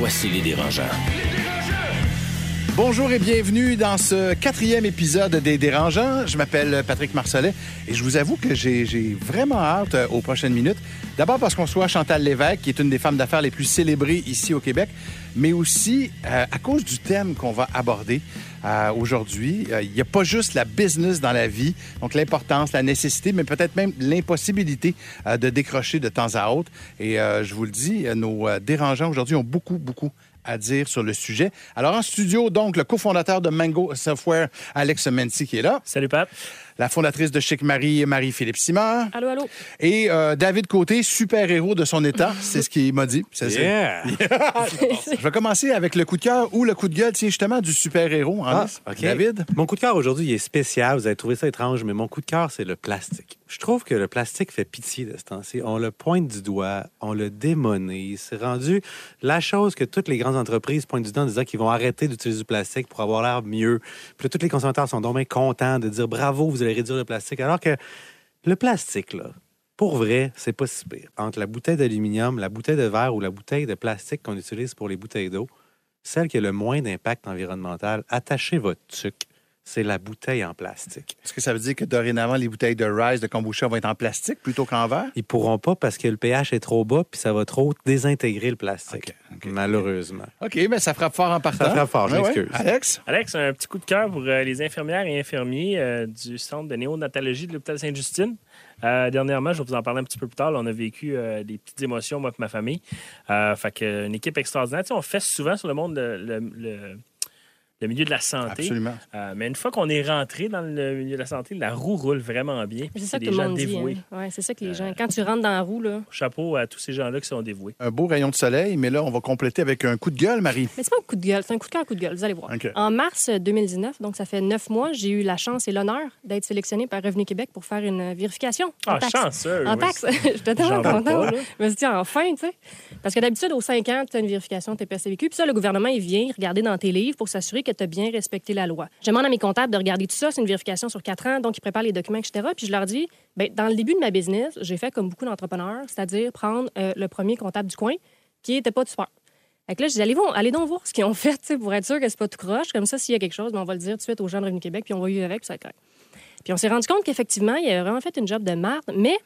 Voici les dérangeants. Bonjour et bienvenue dans ce quatrième épisode des Dérangeants. Je m'appelle Patrick Marcellet et je vous avoue que j'ai vraiment hâte euh, aux prochaines minutes. D'abord parce qu'on soit Chantal Lévesque, qui est une des femmes d'affaires les plus célébrées ici au Québec, mais aussi euh, à cause du thème qu'on va aborder euh, aujourd'hui. Euh, Il n'y a pas juste la business dans la vie, donc l'importance, la nécessité, mais peut-être même l'impossibilité euh, de décrocher de temps à autre. Et euh, je vous le dis, euh, nos euh, dérangeants aujourd'hui ont beaucoup, beaucoup à dire sur le sujet. Alors en studio, donc, le cofondateur de Mango Software, Alex Menti, qui est là. Salut, Pat. La fondatrice de Chic Marie, Marie-Philippe Simard. Allô, allô. Et euh, David Côté, super-héros de son état. C'est ce qu'il m'a dit. C'est ça. Yeah. Je vais commencer avec le coup de cœur ou le coup de gueule, tiens, justement, du super-héros. en Ah, liste. OK. David? Mon coup de cœur aujourd'hui, il est spécial. Vous avez trouvé ça étrange, mais mon coup de cœur, c'est le plastique. Je trouve que le plastique fait pitié de ce temps-ci. On le pointe du doigt, on le démonise. C'est rendu la chose que toutes les grandes entreprises pointent du doigt en disant qu'ils vont arrêter d'utiliser du plastique pour avoir l'air mieux. Puis là, tous les consommateurs sont donc contents de dire bravo, vous allez réduire le plastique. Alors que le plastique, là, pour vrai, c'est pas si pire. Entre la bouteille d'aluminium, la bouteille de verre ou la bouteille de plastique qu'on utilise pour les bouteilles d'eau, celle qui a le moins d'impact environnemental, attachez votre tuc, c'est la bouteille en plastique. Est-ce que ça veut dire que dorénavant, les bouteilles de Rise, de kombucha vont être en plastique plutôt qu'en verre? Ils pourront pas parce que le pH est trop bas puis ça va trop désintégrer le plastique. Malheureusement. OK, mais ça frappe fort en partant. Ça frappe fort, je Ouais. Alex? Alex, un petit coup de cœur pour euh, les infirmières et infirmiers euh, du centre de néonatologie de l'hôpital Sainte-Justine. Euh, dernièrement, je vais vous en parler un petit peu plus tard. là, on a vécu euh, des petites émotions, moi et ma famille. Euh, fait que, une équipe extraordinaire. Tu sais, on fait souvent sur le monde le, le- le- le milieu de la santé. Absolument. Euh, mais une fois qu'on est rentré dans le milieu de la santé, la roue roule vraiment bien. C'est ça que des tout le gens monde dévoués. hein. Ouais, c'est ça que les gens. Quand tu rentres dans la roue, là. Chapeau à tous ces gens-là qui sont dévoués. Un beau rayon de soleil, mais là, on va compléter avec un coup de gueule, Marie. Mais c'est pas un coup de gueule, c'est un coup de cœur, coup de gueule, vous allez voir. En mars 2019, donc ça fait neuf mois, j'ai eu la chance et l'honneur d'être sélectionnée par Revenu Québec pour faire une vérification. en Ah, taxe. chanceux. En oui. taxe. J'étais tellement contente. Je me suis dit, enfin, tu sais. Parce que d'habitude, aux 5 ans, tu as une vérification de TPS-CVQ. Puis ça, le gouvernement, il vient regarder dans tes livres pour s'assurer que as bien respecté la loi. Je demande à mes comptables de regarder tout ça. C'est une vérification sur 4 ans, donc ils préparent les documents, etc. Puis je leur dis, ben, dans le début de ma business, j'ai fait comme beaucoup d'entrepreneurs, c'est-à-dire prendre euh, le premier comptable du coin qui était pas super. Fait que là, je dis, allez, voir- allez donc voir ce qu'ils ont fait, pour être sûr que c'est pas tout croche. Comme ça, s'il y a quelque chose, ben, on va le dire tout de suite aux gens de Revenu Québec, puis on va vivre avec, puis ça va être correct. Puis on s'est rendu compte qu'effectivement, il avait vraiment fait une job de merde, mais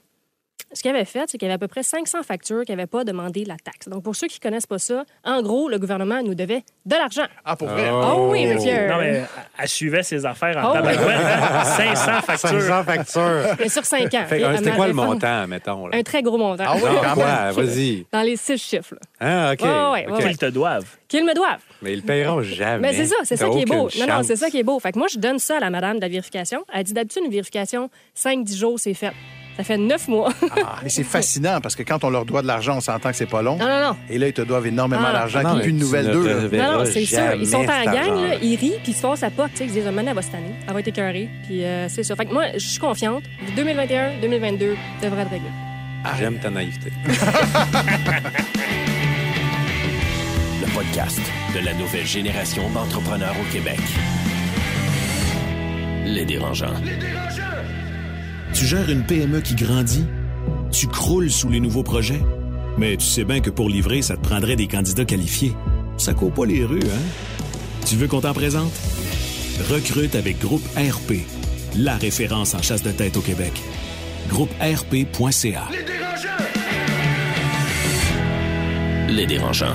ce qu'il avait fait, c'est qu'il y avait à peu près 500 factures qui n'avaient pas demandé la taxe. Donc, pour ceux qui ne connaissent pas ça, en gros, le gouvernement nous devait de l'argent. Ah, pour vrai? Ah oui, monsieur. Non, mais elle- suivait ses affaires en Oh, hein. 500 factures. 500 factures. Mais sur 5 ans. Euh, à C'était quoi le montant, mettons? Là? Un très gros montant. Ah oui, quand. Vas-y. Dans les six chiffres, là. Ah, OK. Ouais, ouais, Qu'ils te doivent. Qu'ils me doivent. Mais ils le paieront jamais. Mais c'est ça, c'est ça qui est beau. Non, non, c'est ça qui est beau. Fait que moi, je donne ça à la madame de la vérification. Elle dit d'habitude, une vérification, 5-10 jours, c'est fait. Ça fait 9 mois. Ah, mais c'est fascinant parce que quand on leur doit de l'argent, on s'entend que c'est pas long. non, non, non. Et là, ils te doivent énormément Ah. d'argent. Non, Qui mais plus une nouvelle d'eux. là. Non, non, c'est sûr. Ils sont en gang, là, ils rient, puis ils se passent à pas. Tu sais, ils se disent, Maintenant, elle va se tanner. Elle va être écœurée. Puis euh, c'est ça. Fait que moi, je suis confiante. 2021, 2022 devrait être réglé. J'aime ta naïveté. Le podcast de la nouvelle génération d'entrepreneurs au Québec. Les dérangeants. Tu gères une PME qui grandit? Tu croules sous les nouveaux projets? Mais tu sais bien que pour livrer, ça te prendrait des candidats qualifiés. Ça court pas les rues, hein? Tu veux qu'on t'en présente? Recrute avec Groupe RP, la référence en chasse de tête au Québec. GroupeRP.ca. Les dérangeants.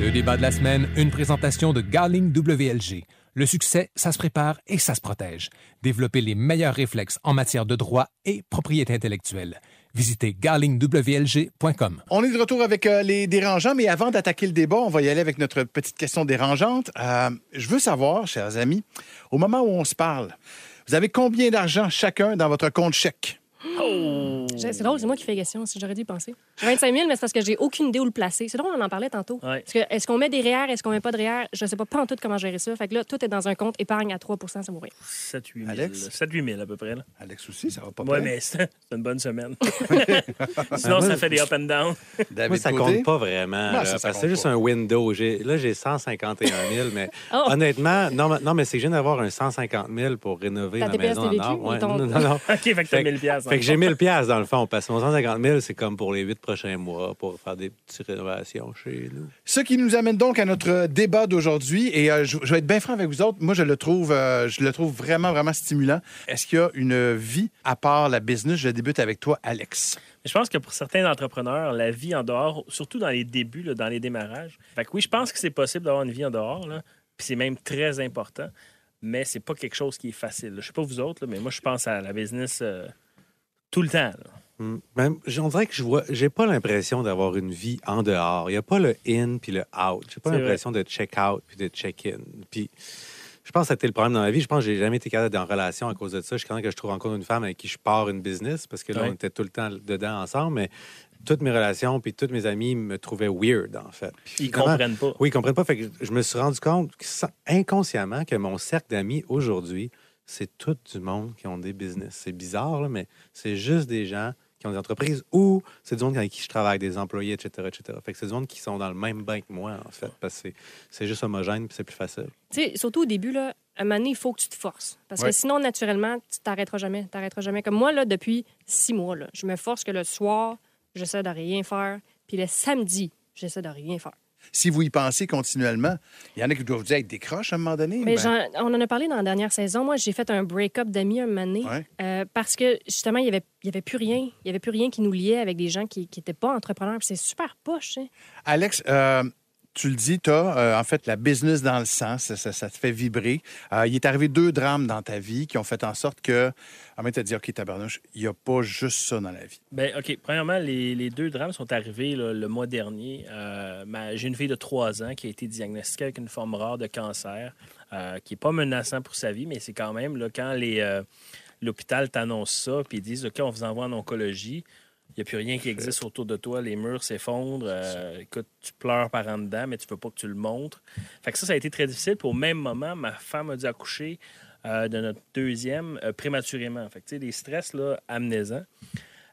Le débat de la semaine, une présentation de Garling WLG. Le succès, ça se prépare et ça se protège. Développer les meilleurs réflexes en matière de droit et propriété intellectuelle. Visitez garlingwlg.com. On est de retour avec euh, les dérangeants, mais avant d'attaquer le débat, on va y aller avec notre petite question dérangeante. Euh, je veux savoir, chers amis, au moment où on se parle, vous avez combien d'argent chacun dans votre compte chèque? Oh! C'est drôle, c'est moi qui fais la question, si j'aurais dû y penser. J'ai 25 000, mais c'est parce que j'ai aucune idée où le placer. C'est drôle, on en parlait tantôt. Ouais. Parce que est-ce qu'on met des REER, est-ce qu'on met pas de REER? Je sais pas pas en tout comment gérer ça. Fait que là, tout est dans un compte épargne à 3% ça mourir. 7-8 000. Alex? 7-8 000 à peu près. Là. Alex aussi, ça va pas Ouais, bien. mais c'est une bonne semaine. Sinon, ça fait des up and down. David Moi, ça Côté? compte pas vraiment. Non, ça, ça c'est juste pas. un window. Là, j'ai 151 000, mais Oh! honnêtement, non, mais- non, mais c'est que je viens d'avoir un 150 000 pour rénover Ta ma maison en or. ou Ouais, ton- non, non, non. OK, fait que t'as Fait que- 1000 piastres. Fait que j'ai 1000 pièces dans le fond, parce que mon 150 000, c'est comme pour les huit prochains mois, pour faire des petites rénovations chez nous. Ce qui nous amène donc à notre débat d'aujourd'hui. Et euh, je, je vais être bien franc avec vous autres. Moi, je le trouve, euh, je le trouve vraiment, vraiment stimulant. Est-ce qu'il y a une vie à part la business? Je débute avec toi, Alex. Je pense que pour certains entrepreneurs, la vie en dehors, surtout dans les débuts, là, dans les démarrages, fait que oui, je pense que c'est possible d'avoir une vie en dehors, là, puis c'est même très important, mais c'est pas quelque chose qui est facile. là. Je sais pas vous autres, là, mais moi, je pense à la business euh, tout le temps. là. Même, j- on dirait que je vois, j'ai pas l'impression d'avoir une vie en dehors. Il n'y a pas le in puis le out. J'ai pas l'impression de check out puis de check in. Puis je pense que c'était le problème dans ma vie. Je pense que j'ai jamais été capable d'être en relation à cause de ça. Je suis que je trouve encore une femme avec qui je pars une business parce que là, Ouais. on était tout le temps dedans ensemble. Mais toutes mes relations puis tous mes amis me trouvaient weird, en fait. Puis Ils comprennent pas. Oui, ils comprennent pas. Fait que je me suis rendu compte inconsciemment que mon cercle d'amis aujourd'hui, c'est tout du monde qui ont des business. C'est bizarre, là, mais c'est juste des gens qui ont des entreprises ou c'est du monde avec qui je travaille, des employés, etc., etc. Fait que c'est du monde qui sont dans le même bain que moi, en fait, parce que c'est- juste homogène puis c'est plus facile. Tu sais, surtout au début, là, à un moment donné, il faut que tu te forces. Parce Ouais. que sinon, naturellement, tu t'arrêteras jamais. t'arrêteras jamais. Comme moi, là, depuis six mois, là, je me force que le soir, j'essaie de rien faire. Puis le samedi, j'essaie de rien faire. Si vous y pensez continuellement, il y en a qui doivent vous dire, croches à un moment donné. Mais Ben, on en a parlé dans la dernière saison. Moi, j'ai fait un break-up d'amis un moment donné. Ouais. euh, parce que, justement, il n'y avait, il y avait plus rien. Il n'y avait plus rien qui nous liait avec des gens qui n'étaient pas entrepreneurs. C'est super poche. hein. Alex, euh, tu le dis, tu as en fait la business dans le sang, ça, te fait vibrer. Euh, il est arrivé deux drames dans ta vie qui ont fait en sorte que, à tu as dit, OK, tabarnouche, il n'y a pas juste ça dans la vie. Ben, OK. Premièrement, les, deux drames sont arrivés le mois dernier. Euh, J'ai une fille de 3 ans qui a été diagnostiquée avec une forme rare de cancer, euh, qui n'est pas menaçant pour sa vie, mais c'est quand même là, quand euh, l'hôpital t'annonce ça, puis ils disent OK, on vous envoie en oncologie. Il n'y a plus rien qui existe autour de toi, les murs s'effondrent. euh, écoute, tu pleures par en dedans, mais tu ne veux pas que tu le montres. Fait que ça, ça a été très difficile. Puis au même moment, ma femme a dû accoucher euh, de notre deuxième euh, prématurément. Fait que, des stress là, amnésants.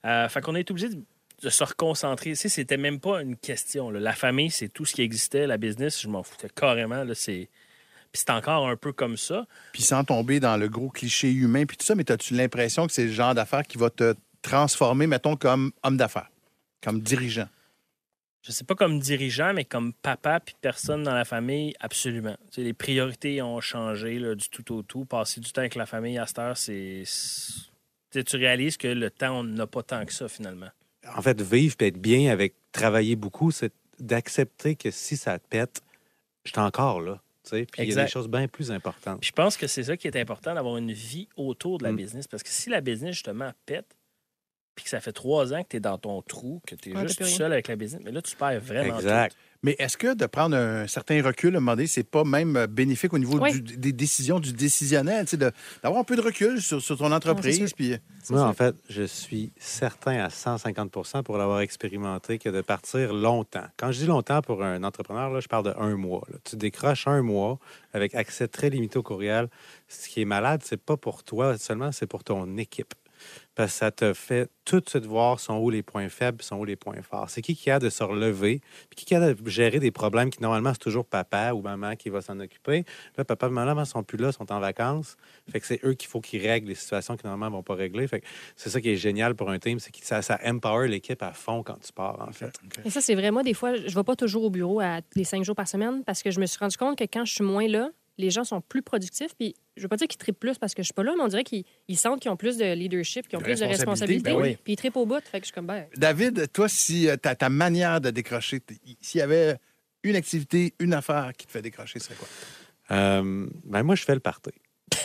Euh, fait qu'on a été obligé de, de se reconcentrer. Sais, c'était même pas une question. là. La famille, c'est tout ce qui existait. La business, je m'en foutais carrément. Là, c'est... Puis c'est encore un peu comme ça. Puis sans tomber dans le gros cliché humain, puis tout ça, mais as-tu l'impression que c'est le genre d'affaires qui va te transformer, mettons, comme homme d'affaires, comme dirigeant? Je sais pas comme dirigeant, mais comme papa puis personne dans la famille, absolument. Tu sais, les priorités ont changé là, du tout au tout. Passer du temps avec la famille à cette heure, c'est... Tu sais, tu réalises que le temps, on n'a pas tant que ça, finalement. En fait, vivre et être bien avec travailler beaucoup, c'est d'accepter que si ça te pète, je suis encore là. tu sais. Puis il y a des choses bien plus importantes. Je pense que c'est ça qui est important, d'avoir une vie autour de la Mm. business. Parce que si la business, justement, pète, puis que ça fait trois ans que tu es dans ton trou, que tu es Ouais, juste seul avec la business, mais là, tu perds vraiment Exact. tout. Mais est-ce que de prendre un certain recul, à un moment donné, c'est pas même euh, bénéfique au niveau Oui. du- des décisions du décisionnel, d'avoir un peu de recul sur, sur ton entreprise? puis... C'est Moi, sûr. en fait, je suis certain à 150% pour l'avoir expérimenté que de partir longtemps. Quand je dis longtemps pour un entrepreneur, là, je parle de un mois. là. Tu décroches un mois avec accès très limité au courriel. Ce qui est malade, c'est pas pour toi seulement, c'est pour ton équipe. Parce que ça te fait tout de suite voir sont où les points faibles, sont où les points forts. C'est qui qui a de se relever, puis qui qui a de gérer des problèmes qui normalement c'est toujours papa ou maman qui va s'en occuper. Là, papa et maman sont plus là, sont en vacances. Fait que c'est eux qu'il faut qu'ils règlent les situations qui normalement vont pas régler. Fait que c'est ça qui est génial pour un team, c'est que ça, ça empower l'équipe à fond quand tu pars, en fait. Et ça, c'est vrai. Moi, des fois, je ne vais pas toujours au bureau à les cinq jours par semaine parce que je me suis rendu compte que quand je suis moins là, les gens sont plus productifs. Puis, je veux pas dire qu'ils trippent plus parce que je suis pas là, mais on dirait qu'ils ils sentent qu'ils ont plus de leadership, qu'ils ont De plus de responsabilité, ben oui. Puis, ils trippent au bout. Fait que je suis comme, ben, David, toi, si euh, ta, ta manière de décrocher, t- s'il y avait une activité, une affaire qui te fait décrocher, ce serait quoi? Euh, ben moi, je fais le party.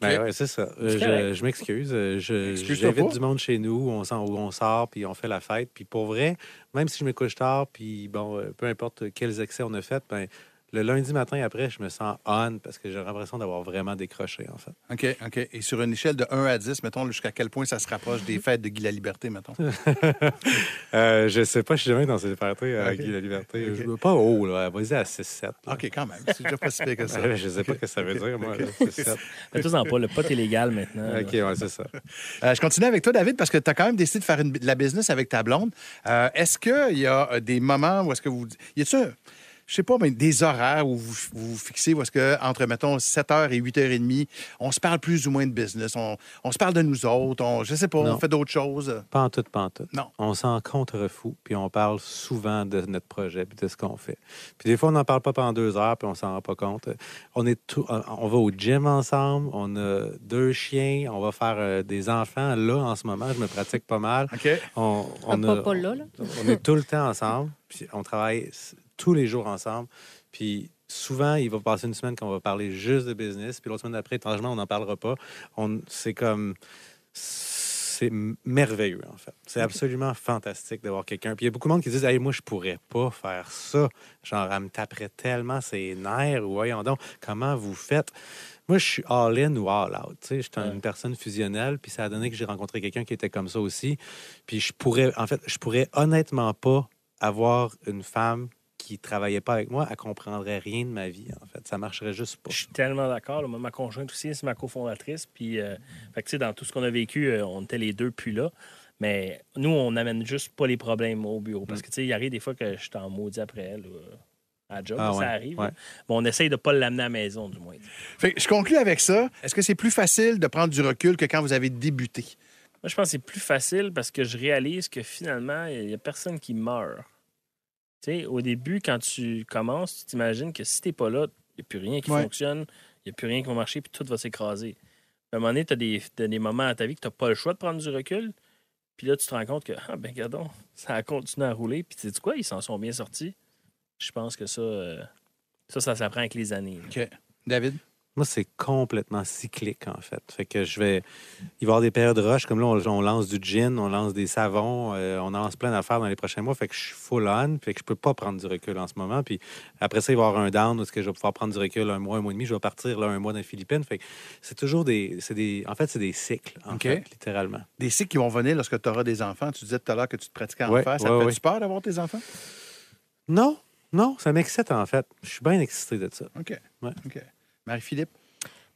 Ben ouais, c'est ça. Euh, Je, je m'excuse. Je, j'invite du monde chez nous, on, on sort, puis on fait la fête. Puis pour vrai, même si je me couche tard, puis bon, peu importe quels excès on a fait, ben, Le lundi matin, après, je me sens on parce que j'ai l'impression d'avoir vraiment décroché, en fait. OK, OK. Et sur une échelle de 1 à 10, mettons, jusqu'à quel point ça se rapproche des fêtes de Guy la Liberté, mettons? Euh, je sais pas, je suis jamais dans ces euh, Ok. Guy la Liberté. Ok. Je veux pas haut, là. Vas-y à 6-7. là. OK, quand même. C'est déjà pas si pire que ça. Ouais, je sais pas ce que ça veut dire, moi. là, 6-7. Faites-en pas, le pot est légal maintenant. OK, ouais, c'est ça. Euh, je continue avec toi, David, parce que tu as quand même décidé de faire une- de la business avec ta blonde. Euh, est-ce qu'il y a euh, des moments où est-ce que vous. Y a-tu un- Je sais pas, mais des horaires où vous vous, vous fixez, où est-ce que entre, mettons, 7h et 8h30, on se parle plus ou moins de business, on, on se parle de nous autres, on, je sais pas, on fait d'autres choses. Pas en tout, pas en tout. Non. On s'en contrefou, puis on parle souvent de notre projet puis de ce qu'on fait. Puis des fois, on n'en parle pas pendant deux heures, puis on s'en rend pas compte. On est tout, on va au gym ensemble, on a deux chiens, on va faire euh, des enfants. Là, en ce moment, je me pratique pas mal. OK? On, on, pas, a- pas là, là. on est tout le temps ensemble, puis on travaille tous les jours ensemble. Puis souvent, il va passer une semaine qu'on va parler juste de business, puis l'autre semaine d'après, étrangement, on n'en parlera pas. C'est comme... C'est merveilleux, en fait. C'est absolument fantastique d'avoir quelqu'un. Puis il y a beaucoup de monde qui disent hey, moi, je pourrais pas faire ça. Genre, elle me taperait tellement ses nerfs, voyons donc, comment vous faites? Moi, je suis all-in ou all-out. Tu sais, je suis Ouais. une personne fusionnelle, puis ça a donné que j'ai rencontré quelqu'un qui était comme ça aussi. Puis je pourrais, en fait, je pourrais honnêtement pas avoir une femme qui travaillait pas avec moi, elle comprendrait rien de ma vie, en fait. Ça marcherait juste pas. Je suis tellement d'accord. ma conjointe aussi, c'est ma cofondatrice. Puis, euh, fait que, tu sais, dans tout ce qu'on a vécu, euh, on était les deux plus là. Mais nous, on n'amène juste pas les problèmes au bureau. Parce que, tu sais, il arrive des fois que je suis en maudit après elle. euh, À la job, Ah ça ouais, arrive. ouais. Mais on essaye de pas l'amener à la maison, du moins. Fait que je conclue avec ça. Est-ce que c'est plus facile de prendre du recul que quand vous avez débuté? Moi, je pense que c'est plus facile parce que je réalise que finalement, il n'y a personne qui meurt. Tu sais, au début, quand tu commences, tu t'imagines que si tu n'es pas là, il n'y a plus rien qui Ouais. fonctionne, il n'y a plus rien qui va marcher, puis tout va s'écraser. À un moment donné, tu as des, t'as des moments dans ta vie que tu n'as pas le choix de prendre du recul. Puis là, tu te rends compte que, ah ben, regardons, ça a continué à rouler. Puis tu sais quoi, ils s'en sont bien sortis. Je pense que ça, euh, ça, ça s'apprend avec les années. là. OK. David? Moi, c'est complètement cyclique, en fait. Fait que je vais. Il va y avoir des périodes rush, comme là, on, on lance du gin, on lance des savons, euh, on lance plein d'affaires dans les prochains mois. Fait que je suis full on, fait que je peux pas prendre du recul en ce moment. Puis après ça, il va y avoir un down où est-ce que je vais pouvoir prendre du recul un mois, un mois et demi. Je vais partir là, un mois dans les Philippines. Fait que c'est toujours des. c'est des en fait, c'est des cycles, en fait, littéralement. Des cycles qui vont venir lorsque tu auras des enfants. Tu disais tout à l'heure que tu te pratiquais en Ouais, faire. Ça ouais, te fait ouais. du peur d'avoir tes enfants? Non, non, ça m'excite, en fait. Je suis bien excité de ça. OK. Ouais. OK. Marie-Philippe?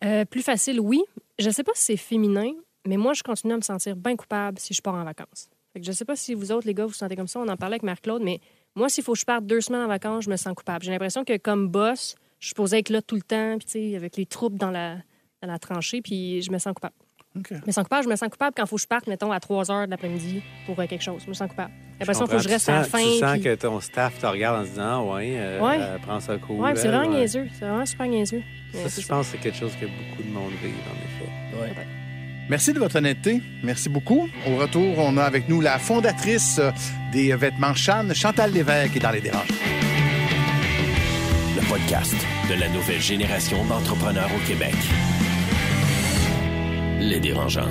Euh, plus facile, oui. Je sais pas si c'est féminin, mais moi, je continue à me sentir bien coupable si je pars en vacances. Fait que je sais pas si vous autres, les gars, vous vous sentez comme ça. On en parlait avec Marc-Claude, mais moi, s'il faut que je parte deux semaines en vacances, je me sens coupable. J'ai l'impression que comme boss, je suis supposée être là tout le temps, puis avec les troupes dans la, dans la tranchée, puis je me sens coupable. OK. Je me sens coupable, je me sens coupable quand il faut que je parte, mettons, à 3 heures de l'après-midi pour euh, quelque chose. Je me sens coupable. J'ai l'impression qu'il faut que je reste tu à la sens, fin. Tu sens puis- que ton staff te regarde en se disant, Ah ouais, euh, Ouais. euh, prends ça cool. Ouais, c'est vraiment ouais. niaiseux. C'est vraiment super niaiseux. Ça, je pense que c'est quelque chose que beaucoup de monde vit, en effet. Ouais. Merci de votre honnêteté. Merci beaucoup. Au retour, on a avec nous la fondatrice euh, des vêtements Chan, Chantal Lévesque, qui est dans les déranges. Le podcast de la nouvelle génération d'entrepreneurs au Québec. Les dérangeants.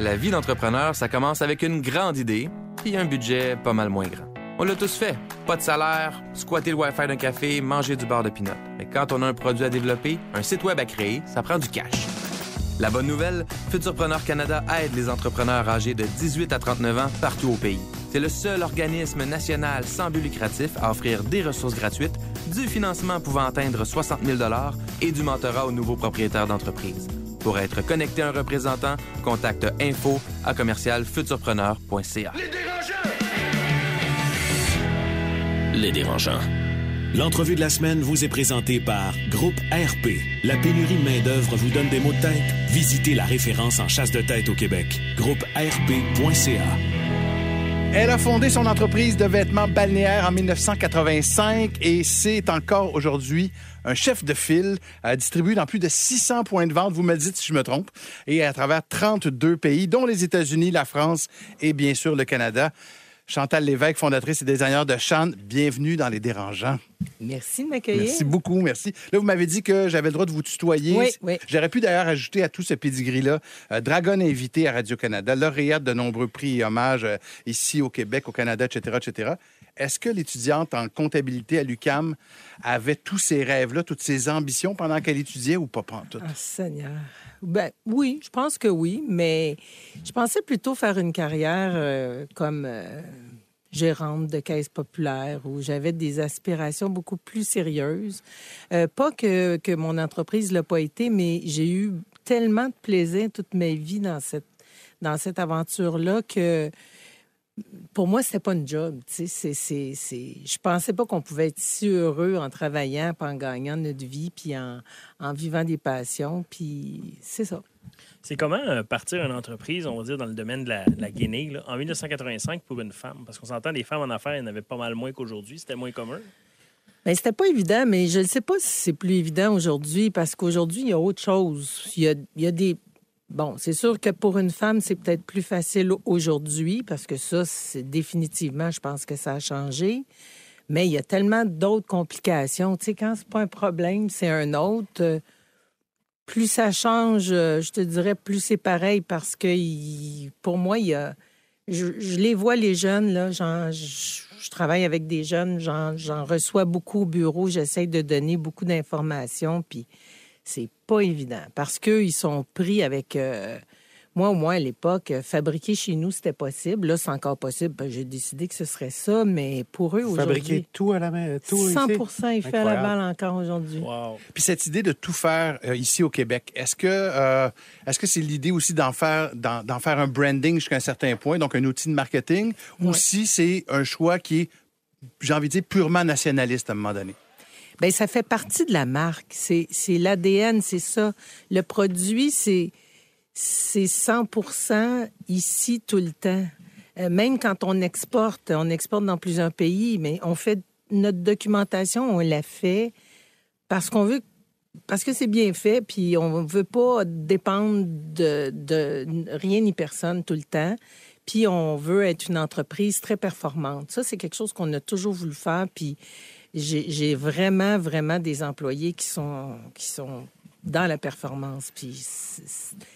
La vie d'entrepreneur, ça commence avec une grande idée puis un budget pas mal moins grand. On l'a tous fait. Pas de salaire, squatter le Wi-Fi d'un café, manger du beurre de pinot. Mais quand on a un produit à développer, un site web à créer, ça prend du cash. La bonne nouvelle, Futurpreneur Canada aide les entrepreneurs âgés de 18 à 39 ans partout au pays. C'est le seul organisme national sans but lucratif à offrir des ressources gratuites, du financement pouvant atteindre 60 000 et du mentorat aux nouveaux propriétaires d'entreprise. Pour être connecté à un représentant, contacte info à commercialfuturpreneur.ca. Les dérangeants. L'entrevue de la semaine vous est présentée par Groupe RP. La pénurie de main-d'œuvre vous donne des maux de tête? Visitez la référence en chasse de tête au Québec. Groupe RP.ca. Elle a fondé son entreprise de vêtements balnéaires en 1985 et c'est encore aujourd'hui un chef de file distribué dans plus de 600 points de vente, vous me dites si je me trompe, et à travers 32 pays, dont les États-Unis, la France et bien sûr le Canada. Chantal Lévesque, fondatrice et designer de Chan, bienvenue dans Les Dérangeants. Merci de m'accueillir. Merci beaucoup, merci. Là, vous m'avez dit que j'avais le droit de vous tutoyer. Oui, oui. J'aurais pu d'ailleurs ajouter à tout ce pedigree-là euh, Dragon invité à Radio-Canada, lauréate de nombreux prix et hommages euh, ici au Québec, au Canada, etc., etc. Est-ce que l'étudiante en comptabilité à l'UCAM avait tous ces rêves-là, toutes ces ambitions pendant qu'elle étudiait ou pas tout? Ah, Seigneur. Ben, oui, je pense que oui, mais je pensais plutôt faire une carrière euh, comme euh, gérante de caisse populaire où j'avais des aspirations beaucoup plus sérieuses. Euh, pas que, que mon entreprise l'a pas été, mais j'ai eu tellement de plaisir toute ma vie dans cette, dans cette aventure-là que pour moi, c'était pas une job. Tu sais, c'est. Je pensais pas qu'on pouvait être si heureux en travaillant, puis en gagnant notre vie, puis en, en vivant des passions. Puis c'est ça. C'est comment euh, partir une entreprise, on va dire, dans le domaine de la, de la Guinée, là, en 1985 pour une femme? Parce qu'on s'entend, des femmes en affaires, il y en avait pas mal moins qu'aujourd'hui. C'était moins commun. Bien, c'était pas évident, mais je ne sais pas si c'est plus évident aujourd'hui, parce qu'aujourd'hui, il y a autre chose. Il y a, il y a des. Bon, c'est sûr que pour une femme, c'est peut-être plus facile aujourd'hui, parce que ça, c'est définitivement, je pense que ça a changé. Mais il y a tellement d'autres complications. Tu sais, quand c'est pas un problème, c'est un autre. Plus ça change, euh, je te dirais, plus c'est pareil, parce que pour moi, il y a. Je, les vois, les jeunes, là. je, travaille avec des jeunes, j'en j'en reçois beaucoup au bureau, j'essaie de donner beaucoup d'informations, puis c'est pas évident parce qu'ils sont pris avec. euh, moi, au moins, à l'époque, fabriquer chez nous, c'était possible. Là, c'est encore possible. Ben, J'ai décidé que ce serait ça, mais pour eux, Fabriquer aujourd'hui. tout à la main, tout ici? 100 est fait à la balle encore aujourd'hui. Wow. Puis cette idée de tout faire euh, ici au Québec, est-ce que euh, est-ce que c'est l'idée aussi d'en faire d'en, faire un branding jusqu'à un certain point, donc un outil de marketing, ou si c'est un choix qui est, j'ai envie de dire, purement nationaliste à un moment donné? Bien, ça fait partie de la marque. C'est l'ADN, c'est ça. Le produit, c'est c'est 100% ici tout le temps. Euh, même quand on exporte, on exporte dans plusieurs pays, mais on fait notre documentation, on la fait parce qu'on veut parce que c'est bien fait, puis on veut pas dépendre de, de rien ni personne tout le temps. Puis on veut être une entreprise très performante. Ça, c'est quelque chose qu'on a toujours voulu faire. Puis j'ai vraiment, vraiment des employés qui sont, qui sont dans la performance. Puis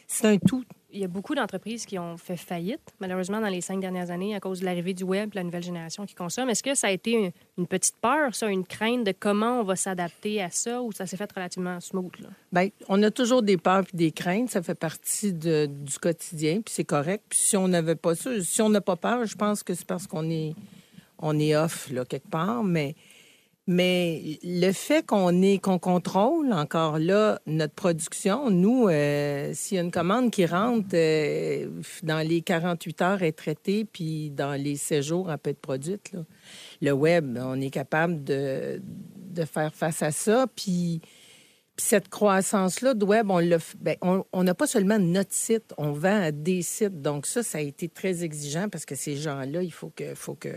c'est un tout. Il y a beaucoup d'entreprises qui ont fait faillite, malheureusement, dans les cinq dernières années, à cause de l'arrivée du web, la nouvelle génération qui consomme. Est-ce que ça a été une, petite peur, ça, une crainte de comment on va s'adapter à ça, ou ça s'est fait relativement smooth? Là? Bien, on a toujours des peurs puis des craintes. Ça fait partie de- du quotidien, puis c'est correct. Puis si on n'avait pas ça, si on n'a pas peur, je pense que c'est parce qu'on est, on est off, là, quelque part. Mais, mais le fait qu'on est, qu'on contrôle encore là notre production, nous, euh, s'il y a une commande qui rentre, euh, dans les 48 heures, est traitée, puis dans les 16 jours, elle peut être produite. Le web, on est capable de, de faire face à ça, puis... Puis cette croissance-là de web, on f- ben, on on n'a pas seulement notre site, on vend à des sites. Donc ça, ça a été très exigeant parce que ces gens-là, il faut que, faut que,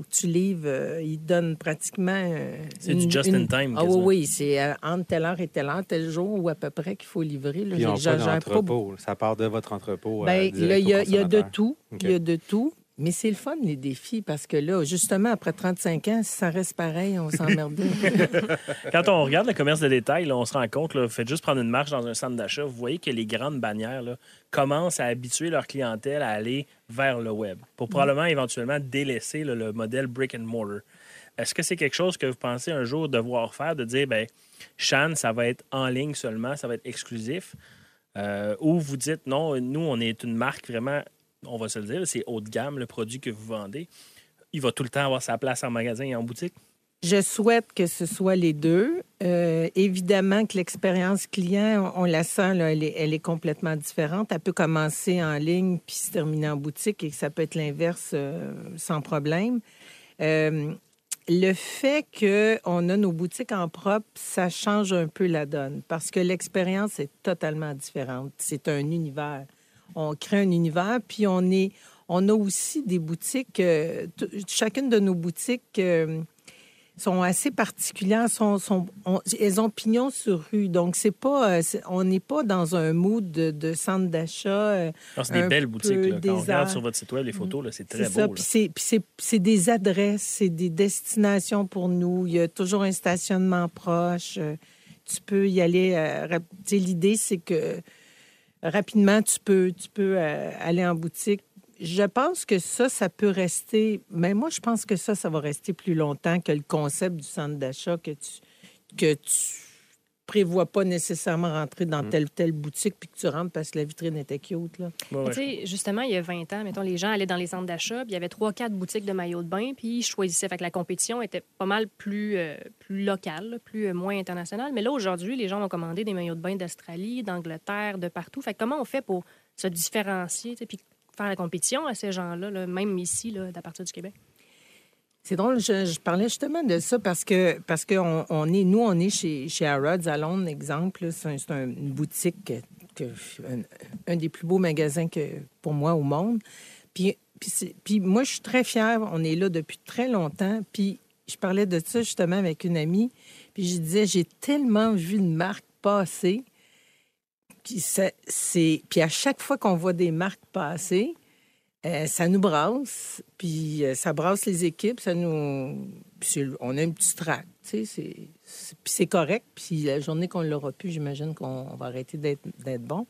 faut que tu livres. euh, ils donnent pratiquement. euh, C'est du just une- in time, Ah oui, quasiment. oui, c'est euh, entre telle heure et telle heure, tel jour ou à peu près qu'il faut livrer. Là, Puis pas. Ça part de votre entrepôt. euh, Ben, là, il y, il y a de tout. Il y a de tout. Mais c'est le fun, les défis, parce que là, justement, après 35 ans, si ça reste pareil, on s'emmerde. Quand on regarde le commerce de détail, là, on se rend compte, là, faites juste prendre une marche dans un centre d'achat, vous voyez que les grandes bannières là, commencent à habituer leur clientèle à aller vers le web pour probablement éventuellement délaisser là, le modèle brick and mortar. Est-ce que c'est quelque chose que vous pensez un jour devoir faire, de dire, ben, Shan, ça va être en ligne seulement, ça va être exclusif? Euh, ou vous dites, non, nous, on est une marque vraiment, on va se le dire, c'est haut de gamme, le produit que vous vendez. Il va tout le temps avoir sa place en magasin et en boutique? Je souhaite que ce soit les deux. Euh, évidemment que l'expérience client, on, la sent, elle, est, complètement différente. Elle peut commencer en ligne puis se terminer en boutique et ça peut être l'inverse euh, sans problème. Euh, le fait qu'on a nos boutiques en propre, ça change un peu la donne parce que l'expérience est totalement différente. C'est un univers. On crée un univers, puis on est, on a aussi des boutiques. euh, chacune de nos boutiques euh, sont assez particulières. Sont, sont, on- elles ont pignon sur rue, donc c'est pas, euh, on n'est pas dans un mood de, de centre d'achat. Non, c'est des belles boutiques. Là. Quand on regarde sur votre site web les photos, c'est très C'est ça. beau. Puis c'est- des adresses, c'est des destinations pour nous. Il y a toujours un stationnement proche. Tu peux y aller. L'idée, c'est que rapidement, tu peux, tu peux euh, aller en boutique je pense que ça, ça peut rester. Mais moi, je pense que ça, ça va rester plus longtemps que le concept du centre d'achat que tu que tu prévois pas nécessairement rentrer dans telle ou telle boutique puis que tu rentres parce que la vitrine était cute. Là. Ouais, ouais, Mais tu sais, justement, il y a 20 ans, mettons, les gens allaient dans les centres d'achat, puis il y avait trois, quatre boutiques de maillots de bain, puis ils choisissaient. Fait que la compétition était pas mal plus, euh, plus locale, plus euh, moins internationale. Mais là, aujourd'hui, les gens vont commander des maillots de bain d'Australie, d'Angleterre, de partout. Fait que comment on fait pour se différencier, puis faire la compétition à ces gens-là, là, même ici, là, à partir du Québec? C'est drôle, je, parlais justement de ça parce que parce que on, est, nous, on est chez, chez Harrods à Londres, exemple. C'est un- une boutique, que, un, un des plus beaux magasins que pour moi au monde. Puis, puis, puis moi, je suis très fière. On est là depuis très longtemps. Puis je parlais de ça justement avec une amie. Puis je disais, j'ai tellement vu une marque passer. Puis, ça- puis à chaque fois qu'on voit des marques passer, euh, ça nous brasse, puis euh, ça brasse les équipes, ça nous... on a un petit trac, tu sais, c'est, correct, puis la journée qu'on l'aura pu, j'imagine qu'on on va arrêter d'être bon.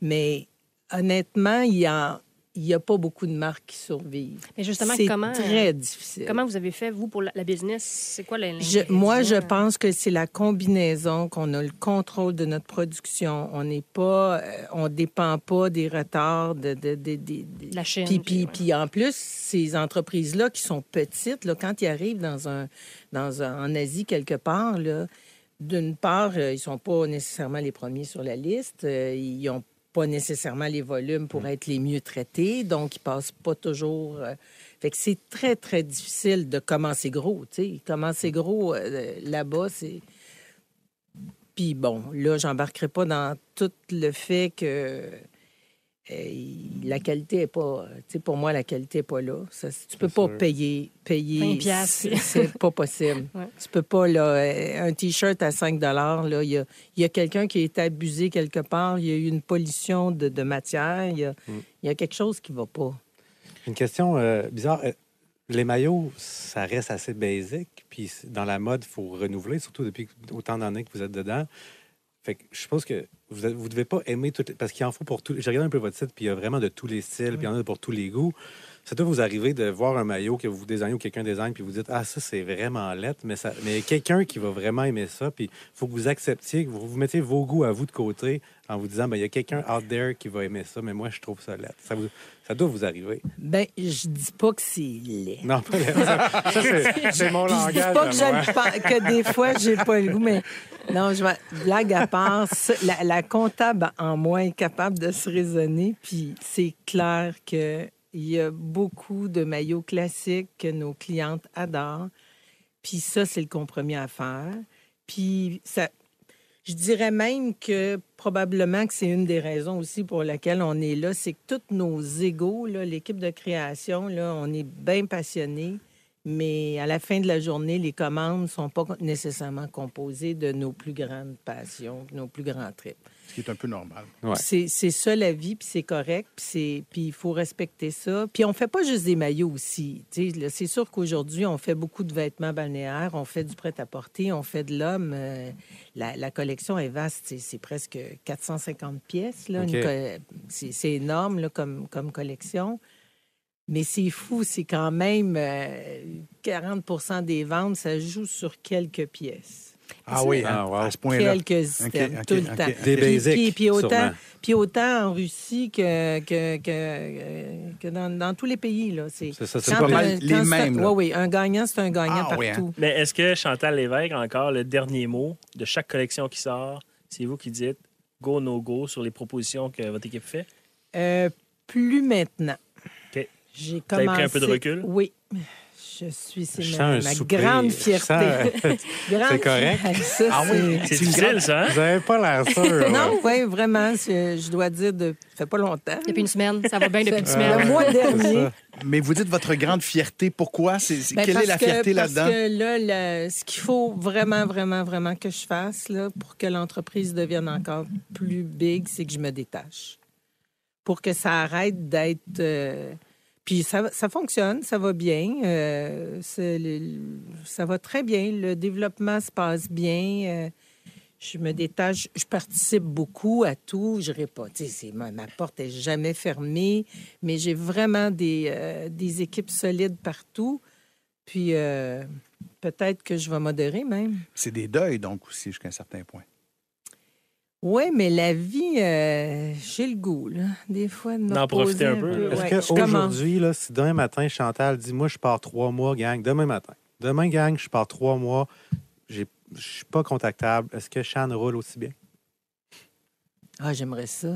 Mais honnêtement, il y a, il y a pas beaucoup de marques qui survivent. Mais justement, c'est comment, très difficile. Comment vous avez fait, vous, pour la, la business? C'est quoi le. Je- moi, je l'ingrédient? pense que c'est la combinaison, qu'on a le contrôle de notre production. On n'est pas, euh, on dépend pas des retards de, de, de- de- La Chine, Puis, puis, puis, ouais. puis en plus, ces entreprises-là qui sont petites, là, quand ils arrivent dans un, dans un, en Asie quelque part, là, d'une part, euh, ils sont pas nécessairement les premiers sur la liste. euh, ils ont pas nécessairement les volumes pour être les mieux traités, donc ils passent pas toujours. euh, fait que c'est très, très difficile de commencer gros. Tu sais, commencer gros euh, là-bas, c'est. Puis bon, là, j'embarquerai pas dans tout le fait que la qualité est pas. Tu sais, pour moi, la qualité est pas là. Ça, tu peux pas sûr. payer. payer 20 piastres. c'est- pas possible. Ouais. Tu peux pas, là. euh, Un T-shirt à 5 là, il y a, il y a quelqu'un qui a été abusé quelque part. Il y a eu une pollution de, de matière. Il y, a, il y a quelque chose qui va pas. Une question euh, bizarre. Euh, Les maillots, ça reste assez basique. Puis dans la mode, il faut renouveler, surtout depuis autant d'années que vous êtes dedans. Je suppose que vous ne devez pas aimer toutes les- Parce qu'il en faut pour tous. J'ai regardé un peu votre site, puis il y a vraiment de tous les styles, puis il y en a pour tous les goûts. Ça doit vous arriver de voir un maillot que vous désignez ou quelqu'un désigne, puis vous dites Ah, ça, c'est vraiment lettre, mais, ça... mais quelqu'un qui va vraiment aimer ça, puis il faut que vous acceptiez, que vous, vous mettiez vos goûts à vous de côté en vous disant Ben, Il y a quelqu'un out there qui va aimer ça, mais moi, je trouve ça lettre. Ça, vous- ça doit vous arriver. Ben, je dis pas que c'est laid. Non, pas lettre. Ça, ça, c'est- mon Puis je dis langage. pas que, des fois, j'ai pas le goût, mais non, je blague à part, la, la comptable en moi est capable de se raisonner, puis c'est clair que il y a beaucoup de maillots classiques que nos clientes adorent, puis ça, c'est le compromis à faire. Puis ça, je dirais même que probablement que c'est une des raisons aussi pour laquelle on est là, c'est que tous nos égaux, l'équipe de création, là, on est bien passionnés, mais à la fin de la journée, les commandes ne sont pas nécessairement composées de nos plus grandes passions, de nos plus grands trips. Ce qui est un peu normal. Ouais. C'est c'est ça la vie, puis c'est correct, puis c'est- puis il faut respecter ça. Puis on fait pas juste des maillots aussi. Tu sais, là, C'est sûr qu'aujourd'hui, on fait beaucoup de vêtements balnéaires, on fait du prêt-à-porter, on fait de l'homme. Euh, la, la collection est vaste, c'est- c'est presque 450 pièces. là. OK. Une co- C'est c'est énorme là, comme, comme collection. Mais c'est fou, c'est quand même euh, 40% des ventes, ça joue sur quelques pièces. Ah oui, Ah, hein, wow. à ce point-là. Quelques items, ok, tout le temps. Des Puis- basics, Puis, puis autant, sûrement. puis autant en Russie que, que, que, euh, que dans, dans tous les pays. Là. C'est, ça, pas mal les mêmes. Oui, oui. Un gagnant, c'est un gagnant Ah, oui, hein. partout. Mais est-ce que Chantal Lévesque encore le dernier mot de chaque collection qui sort? C'est vous qui dites go, no go sur les propositions que votre équipe fait? Euh, plus maintenant. J'ai commencé... pris un peu de recul? Oui. Je suis, c'est ma, grande fierté. sens- Grande C'est correct? Ça, Ah oui? c'est- difficile, ça, hein? Vous n'avez pas l'air sûr. Non, oui, vraiment. Je dois dire, de... ça fait pas longtemps. Depuis une semaine. Ça va bien depuis une Le semaine. mois C'est dernier. Mais vous dites votre grande fierté. Pourquoi? C'est, c'est- Ben, quelle est la que- fierté là-dedans? Parce que là, le- ce qu'il faut vraiment, vraiment, vraiment que je fasse là, pour que l'entreprise devienne encore plus big, c'est que je me détache. Pour que ça arrête d'être. euh, Puis ça, ça fonctionne, ça va bien. euh, ça va très bien. Le développement se passe bien. euh, Je me détache, je participe beaucoup à tout. Je pas. Ma, ma porte est jamais fermée, mais j'ai vraiment des, euh, des équipes solides partout. Puis peut-être que je vais modérer même. C'est des deuils, donc, aussi, jusqu'à un certain point. Oui, mais la vie, euh, j'ai le goût, là, des fois, de D'en profiter un peu. Est-ce Ouais, qu'aujourd'hui, là, si demain matin, Chantal dit Moi, je pars trois mois, gang, demain matin. Demain, gang, je pars trois mois, j'ai- je suis pas contactable. Est-ce que Shan roule aussi bien? Ah, j'aimerais ça.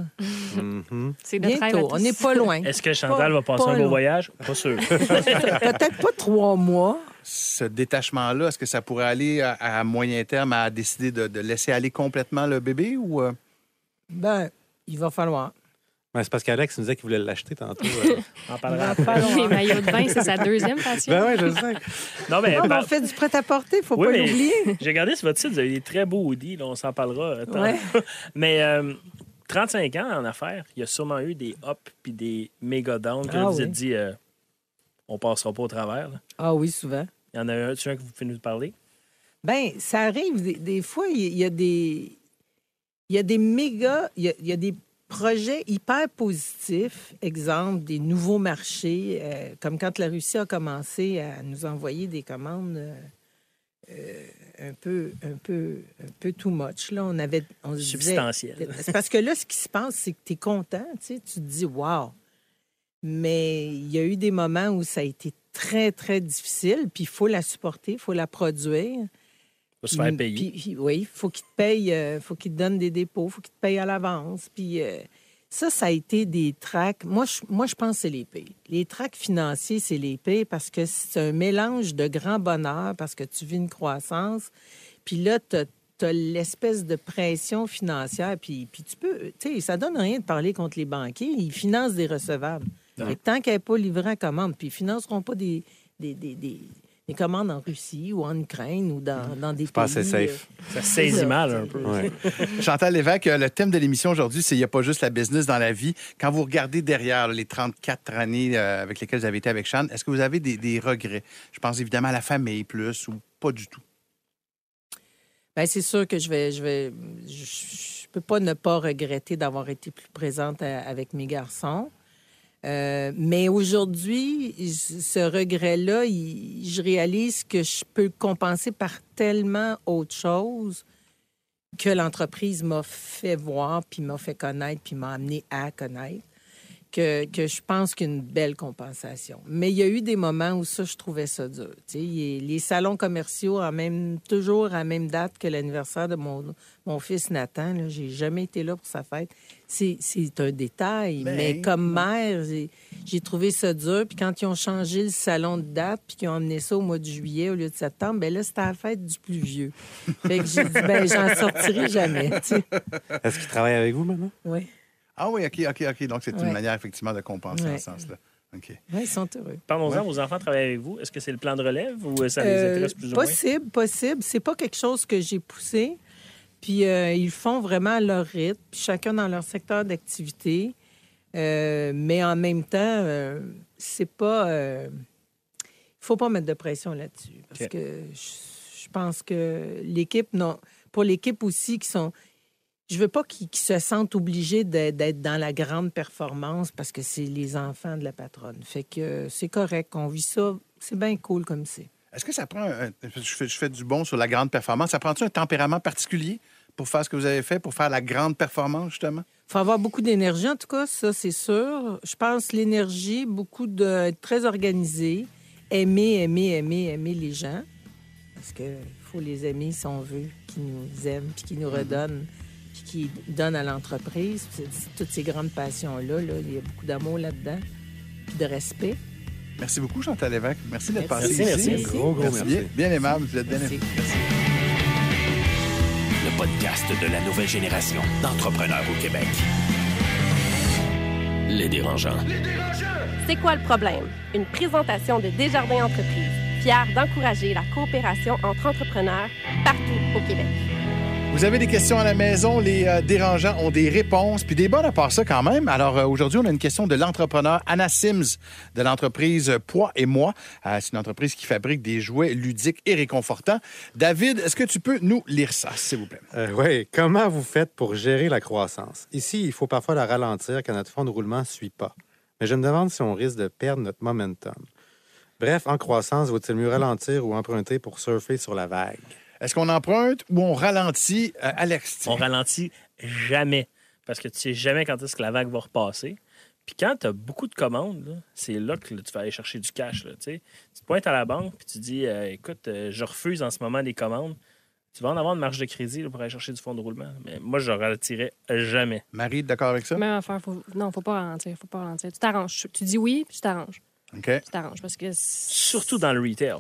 Mhm. C'est notre rêve à Bientôt, tous. on n'est pas loin. Est-ce que Chantal Pas- va passer pas un beau long. voyage? Pas sûr. Peut-être pas trois mois. Ce détachement-là, est-ce que ça pourrait aller à, à moyen terme à décider de, de laisser aller complètement le bébé ou. euh, Ben, il va falloir. Ben, c'est parce qu'Alex nous disait qu'il voulait l'acheter tantôt. euh. On parlera. Les maillots de bain, c'est sa deuxième passion. ben oui, je le sais. Non, mais Non, mais par- on fait du prêt-à-porter, faut Oui, pas l'oublier. j'ai regardé sur votre site, vous avez des très beaux hoodies. Là, on s'en parlera. euh, Ouais. mais euh, 35 ans en affaires, il y a sûrement eu des ups puis des méga downs que Ah vous vous oui. êtes dit, euh, on passera pas au travers. là. Ah oui, souvent. Il y en a un, tu un que vous pouvez nous parler? Ben, ça arrive des, des fois, il y, a des. Il y a des méga. Il y a, il y a des projets hyper positifs. Exemple, des nouveaux marchés, euh, comme quand la Russie a commencé à nous envoyer des commandes euh, euh, un peu, un peu, un peu too much. Là, on avait. On Substantiel. C'est parce que là, ce qui se passe, c'est que tu es content, tu sais, tu te dis, wow. Mais il y a eu des moments où ça a été très, très difficile, puis il faut la supporter, il faut la produire. Faut se faire payer. Puis, oui, il faut qu'il te paye, euh, faut qu'il te donne des dépôts, faut qu'il te paye à l'avance. Puis euh, ça, ça a été des tracks. Moi, je, moi, je pense que c'est les pires. Les tracks financiers, c'est les pires parce que c'est un mélange de grand bonheur parce que tu vis une croissance. Puis là, tu as, l'espèce de pression financière. Puis, puis tu peux, tu sais, ça donne rien de parler contre les banquiers. Ils financent des recevables. Fait que tant qu'elle n'est pas livrée en commande, puis ils ne financeront pas des, des, des, des- des commandes en Russie ou en Ukraine ou dans, dans des pays. pas assez safe. euh, Ça saisit mal un peu. Ouais. Chantal Lévesque, euh, le thème de l'émission aujourd'hui, c'est il n'y a pas juste la business dans la vie. Quand vous regardez derrière les 34 années euh, avec lesquelles vous avez été avec Sean, est-ce que vous avez des, des regrets? Je pense évidemment à la famille plus ou pas du tout. Ben, c'est sûr que je vais, je vais, je, je peux pas ne pas regretter d'avoir été plus présente à- avec mes garçons. Euh, mais aujourd'hui, ce regret-là, je réalise que je peux compenser par tellement autre chose que l'entreprise m'a fait voir, puis m'a fait connaître, puis m'a amené à connaître, que, que je pense qu'une belle compensation. Mais il y a eu des moments où ça, je trouvais ça dur. Les salons commerciaux, en même, toujours à la même date que l'anniversaire de mon, mon fils Nathan, là, j'ai jamais été là pour sa fête. C'est c'est un détail, Ben, mais comme mère, j'ai- j'ai trouvé ça dur. Puis quand ils ont changé le salon de date, puis qu'ils ont amené ça au mois de juillet au lieu de septembre, ben là, c'était la fête du plus vieux. Fait que j'ai dit, ben j'en sortirai jamais. Est-ce qu'il travaille avec vous maintenant? Oui, Ah oui, OK, OK, OK. Donc, c'est une manière effectivement de compenser en Ouais. ce sens-là. OK. Ouais, ils sont heureux. Parlons-en, Ouais. vos enfants travaillent avec vous. Est-ce que c'est le plan de relève ou ça les Euh, intéresse plus ou moins? possible, possible. C'est pas quelque chose que j'ai poussé. Puis euh, ils font vraiment à leur rythme, puis chacun dans leur secteur d'activité. Euh, mais en même temps, euh, c'est pas. Il faut pas mettre de pression là-dessus. Parce que je, je pense que l'équipe, non. Pour l'équipe aussi, qui sont. Je veux pas qu'ils se sentent obligés d'être dans la grande performance parce que c'est les enfants de la patronne. Fait que euh, c'est correct, on vit ça. C'est bien cool comme c'est. Est-ce que ça prend. un- je, fais, je fais du bon sur la grande performance. Ça prend-tu un tempérament particulier pour faire ce que vous avez fait, pour faire la grande performance, justement? Il faut avoir beaucoup d'énergie, en tout cas, ça, c'est sûr. Je pense l'énergie, beaucoup de être très organisé, aimer, aimer, aimer, aimer les gens. Parce qu'il faut les aimer si on veut qu'ils nous aiment, puis qu'ils nous redonnent, puis qu'ils donnent à l'entreprise. Toutes ces grandes passions-là, là, il y a beaucoup d'amour là-dedans, puis de respect. Merci beaucoup, Chantal Lévesque. Merci d'être Merci. passé Merci, ici. merci. Gros, gros Merci. merci. Bien, bien aimable. Vous êtes bien Merci. aimable. Le podcast de la nouvelle génération d'entrepreneurs au Québec. Les dérangeants. C'est quoi le problème? Une présentation de Desjardins Entreprises, fière d'encourager la coopération entre entrepreneurs partout au Québec. Vous avez des questions à la maison, les euh, dérangeants ont des réponses, puis des bonnes à part ça quand même. Alors euh, aujourd'hui, on a une question de l'entrepreneur Anna Sims de l'entreprise Poids et Moi. Euh, c'est une entreprise qui fabrique des jouets ludiques et réconfortants. David, est-ce que tu peux nous lire ça, s'il vous plaît? Oui. Comment vous faites pour gérer la croissance? Ici, il faut parfois la ralentir quand notre fond de roulement ne suit pas. Mais je me demande si on risque de perdre notre momentum. Bref, en croissance, vaut-il mieux ralentir ou emprunter pour surfer sur la vague? Est-ce qu'on emprunte ou on ralentit, euh, Alex? On ralentit jamais parce que tu sais jamais quand est-ce que la vague va repasser. Puis quand tu as beaucoup de commandes, c'est là que là, tu vas aller chercher du cash. Là, tu te pointes à la banque puis tu dis euh, écoute, euh, je refuse en ce moment des commandes. Tu vas en avoir une marge de crédit là, pour aller chercher du fonds de roulement. Mais moi, je ralentirais jamais. Marie, d'accord avec ça? Même affaire, faut... non, faut pas ralentir, faut pas ralentir. Tu t'arranges. Tu dis oui, puis tu t'arranges. OK. Tu t'arranges parce que... Surtout dans le retail.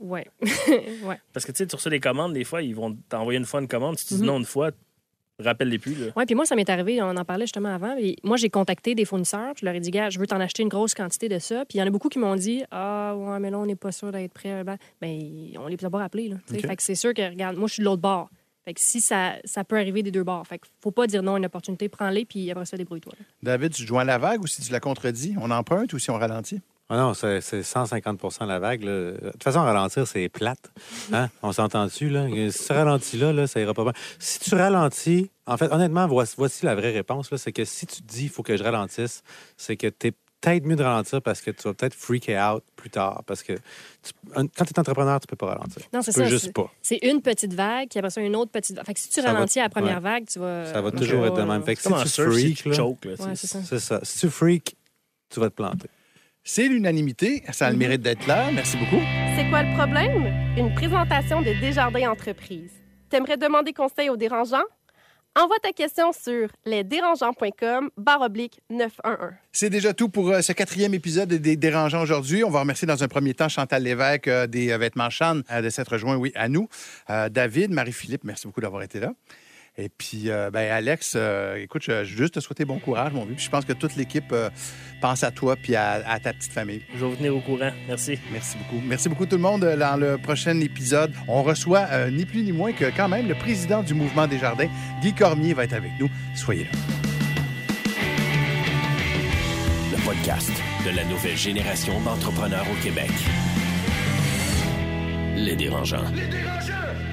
Ouais. ouais. Parce que tu sais, tu reçois des commandes, des fois, ils vont t'envoyer une fois une commande. Si tu dis Mhm. non une fois, rappelle-les plus. Là. Oui, puis moi, ça m'est arrivé, on en parlait justement avant. et moi, j'ai contacté des fournisseurs, je leur ai dit, gars, je veux t'en acheter une grosse quantité de ça. Puis il y en a beaucoup qui m'ont dit, ah, ouais, mais là, on n'est pas sûr d'être prêt. Ben, on les a pas rappelés. Là, tu sais. OK. Fait que c'est sûr que, regarde, moi, je suis de l'autre bord. Fait que si ça, ça peut arriver des deux bords. Fait que faut pas dire non à une opportunité, prends-les, puis après ça, débrouille-toi. David, tu te joins la vague ou si tu la contredis? On emprunte ou si on ralentit? Ah non, c'est c'est 150 la vague. là. De toute façon, ralentir, c'est plate. Hein? On s'entend dessus. Là? Si tu ralentis là, là, ça ira pas bien. Si tu ralentis, en fait, honnêtement, voici, voici la vraie réponse. C'est que si tu te dis il faut que je ralentisse, c'est que tu es peut-être mieux de ralentir parce que tu vas peut-être freaker out plus tard. Parce que tu- un- quand tu es entrepreneur, tu peux pas ralentir. Non, tu c'est peux ça. juste c'est- pas. C'est une petite vague, puis après ça, une autre petite vague. Fait que si tu Ça va- ralentis à la première ouais. vague, tu vas. Ça va toujours être de même. Fait que C'est comme si tu si freaks. Ouais, ça. c'est ça. Si tu freaks, tu vas te planter. C'est l'unanimité. Ça a le mérite d'être clair. Merci beaucoup. C'est quoi le problème? Une présentation de Desjardins Entreprises. T'aimerais demander conseil aux dérangeants? Envoie ta question sur lesdérangeants.com barre oblique 911. C'est déjà tout pour euh, ce quatrième épisode des Dérangeants aujourd'hui. On va remercier dans un premier temps Chantal Lévesque euh, des euh, vêtements Chan de s'être rejoint, oui, à nous. David, Marie-Philippe, merci beaucoup d'avoir été là. Et puis, euh, ben, Alex, euh, écoute, je, je veux juste te souhaiter bon courage, mon vieux. Puis je pense que toute l'équipe euh, pense à toi puis à, à ta petite famille. Je vais vous tenir au courant. Merci. Merci beaucoup. Merci beaucoup tout le monde. Dans le prochain épisode, on reçoit euh, ni plus ni moins que quand même le président du mouvement des jardins, Guy Cormier, va être avec nous. Soyez là. Le podcast de la nouvelle génération d'entrepreneurs au Québec. Les dérangeants. Les dérangeants!